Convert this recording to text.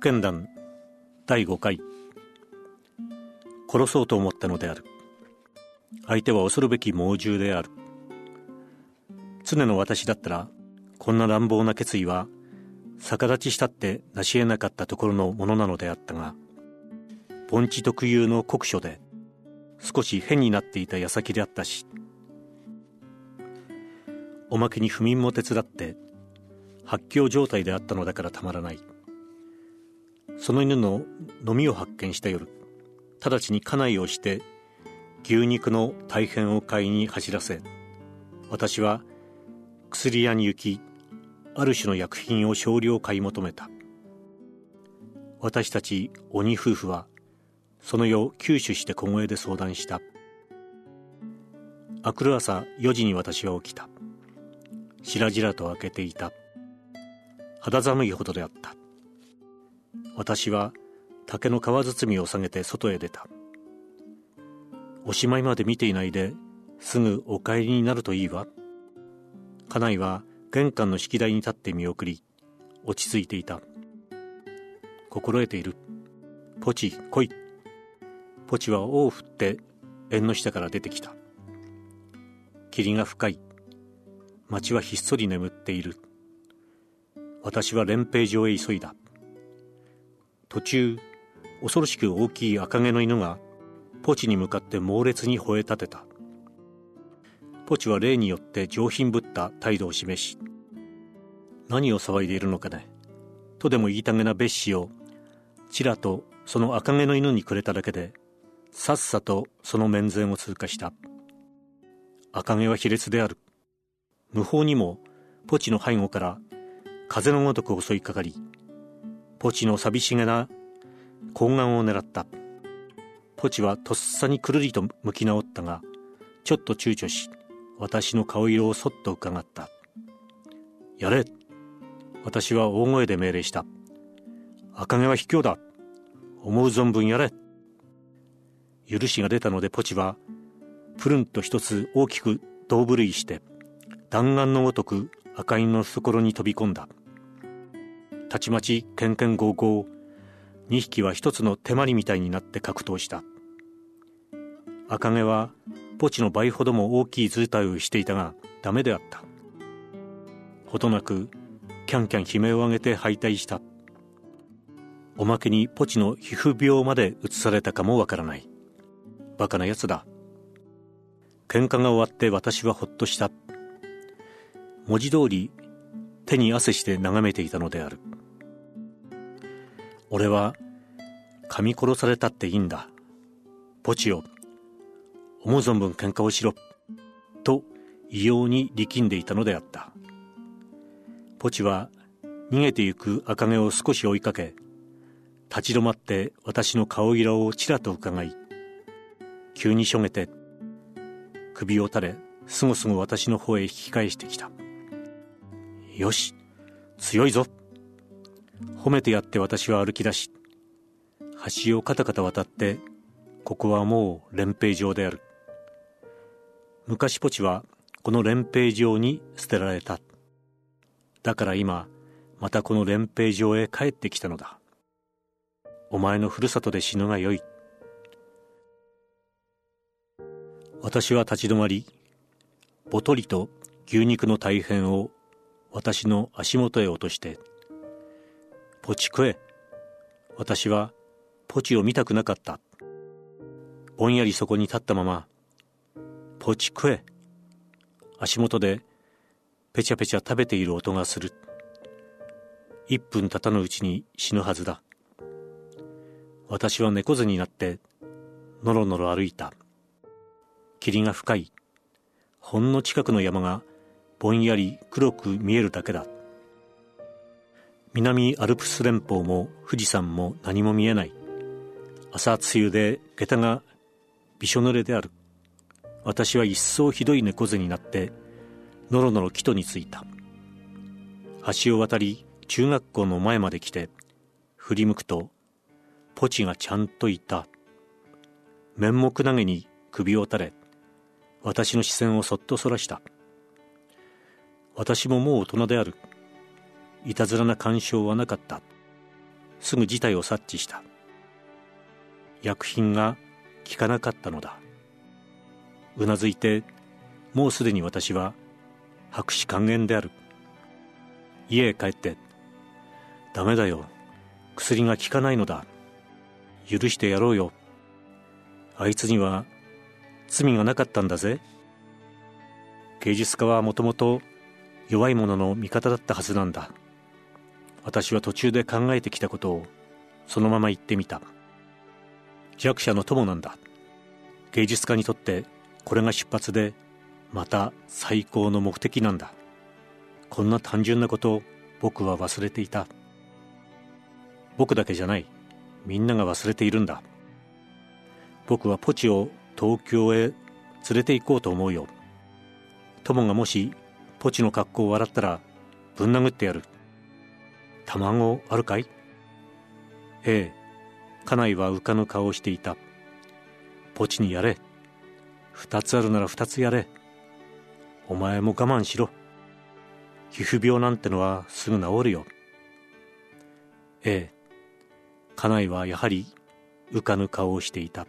不見談第5回。殺そうと思ったのである。相手は恐るべき猛獣である。常の私だったらこんな乱暴な決意は逆立ちしたって成し得なかったところのものなのであったが盆地特有の酷暑で少し変になっていた矢先であったしおまけに不眠も手伝って発狂状態であったのだからたまらない。その犬の飲みを発見した夜直ちに家内をして牛肉の大変を買いに走らせ私は薬屋に行きある種の薬品を少量買い求めた。私たち鬼夫婦はその夜吸収して小声で相談した。明くる朝4時に私は起きた。白々と開けていた。肌寒いほどであった。私は竹の皮包みを下げて外へ出た。おしまいまで見ていないですぐお帰りになるといいわ。家内は玄関の式台に立って見送り落ち着いていた。心得ている。ポチ来い。ポチは尾を振って縁の下から出てきた。霧が深い。町はひっそり眠っている。私は連兵場へ急いだ。途中恐ろしく大きい赤毛の犬がポチに向かって猛烈に吠え立てた。ポチは例によって上品ぶった態度を示し何を騒いでいるのかね。とでも言いたげな別紙をちらとその赤毛の犬にくれただけでさっさとその面前を通過した。赤毛は卑劣である。無法にもポチの背後から風のごとく襲いかかりポチの寂しげな睾丸を狙った。ポチはとっさにくるりと向き直ったがちょっと躊躇し私の顔色をそっと伺った。やれ私は大声で命令した。赤毛は卑怯だ。思う存分やれ。許しが出たのでポチはプルンと一つ大きく胴震いして弾丸のごとく赤犬の懐に飛び込んだ。たちまちけんけんごうごう2匹は一つの手まりみたいになって格闘した。赤毛はポチの倍ほども大きい図体をしていたがダメであった。ほどなくキャンキャン悲鳴を上げて敗退した。おまけにポチの皮膚病まで移されたかもわからない。バカなやつだ。喧嘩が終わって私はほっとした。文字通り手に汗して眺めていたのである。俺は噛み殺されたっていいんだ。ポチよ。思う存分喧嘩をしろ。と異様に力んでいたのであった。ポチは逃げてゆく赤毛を少し追いかけ立ち止まって私の顔色をちらと伺い急にしょげて首を垂れすぐすぐ私の方へ引き返してきた。よし強いぞ。褒めてやって私は歩き出し橋をカタカタ渡ってここはもう連兵場である。昔ポチはこの連兵場に捨てられた。だから今またこの連兵場へ帰ってきたのだ。お前のふるさとで死ぬがよい。私は立ち止まりぼとりと牛肉の大変を私の足元へ落として「ポチ食え」私はポチを見たくなかった。ぼんやりそこに立ったまま「ポチ食え」足元でペチャペチャ食べている音がする。一分経たぬうちに死ぬはずだ。私は猫背になってのろのろ歩いた。霧が深い。ほんの近くの山がぼんやり黒く見えるだけだ。南アルプス連峰も富士山も何も見えない。朝露で下駄がびしょ濡れである。私は一層ひどい猫背になってのろのろ木戸に着いた。橋を渡り中学校の前まで来て振り向くとポチがちゃんといた。面目投げに首を垂れ私の視線をそっとそらした。私ももう大人である。いたずらな干渉はなかった。すぐ事態を察知した。薬品が効かなかったのだ。うなずいてもうすでに私は白紙還元である。家へ帰ってダメだよ。薬が効かないのだ。許してやろうよ。あいつには罪がなかったんだぜ。芸術家はもともと弱い者の味方だったはずなんだ。私は途中で考えてきたことをそのまま言ってみた。弱者の友なんだ。芸術家にとってこれが出発でまた最高の目的なんだ。こんな単純なことを僕は忘れていた。僕だけじゃない。みんなが忘れているんだ。僕はポチを東京へ連れて行こうと思うよ。友がもしポチの格好を笑ったらぶん殴ってやる。卵あるかい？ええ。家内は浮かぬ顔をしていた。ポチにやれ。二つあるなら二つやれ。お前も我慢しろ。皮膚病なんてのはすぐ治るよ。ええ。家内はやはり浮かぬ顔をしていた。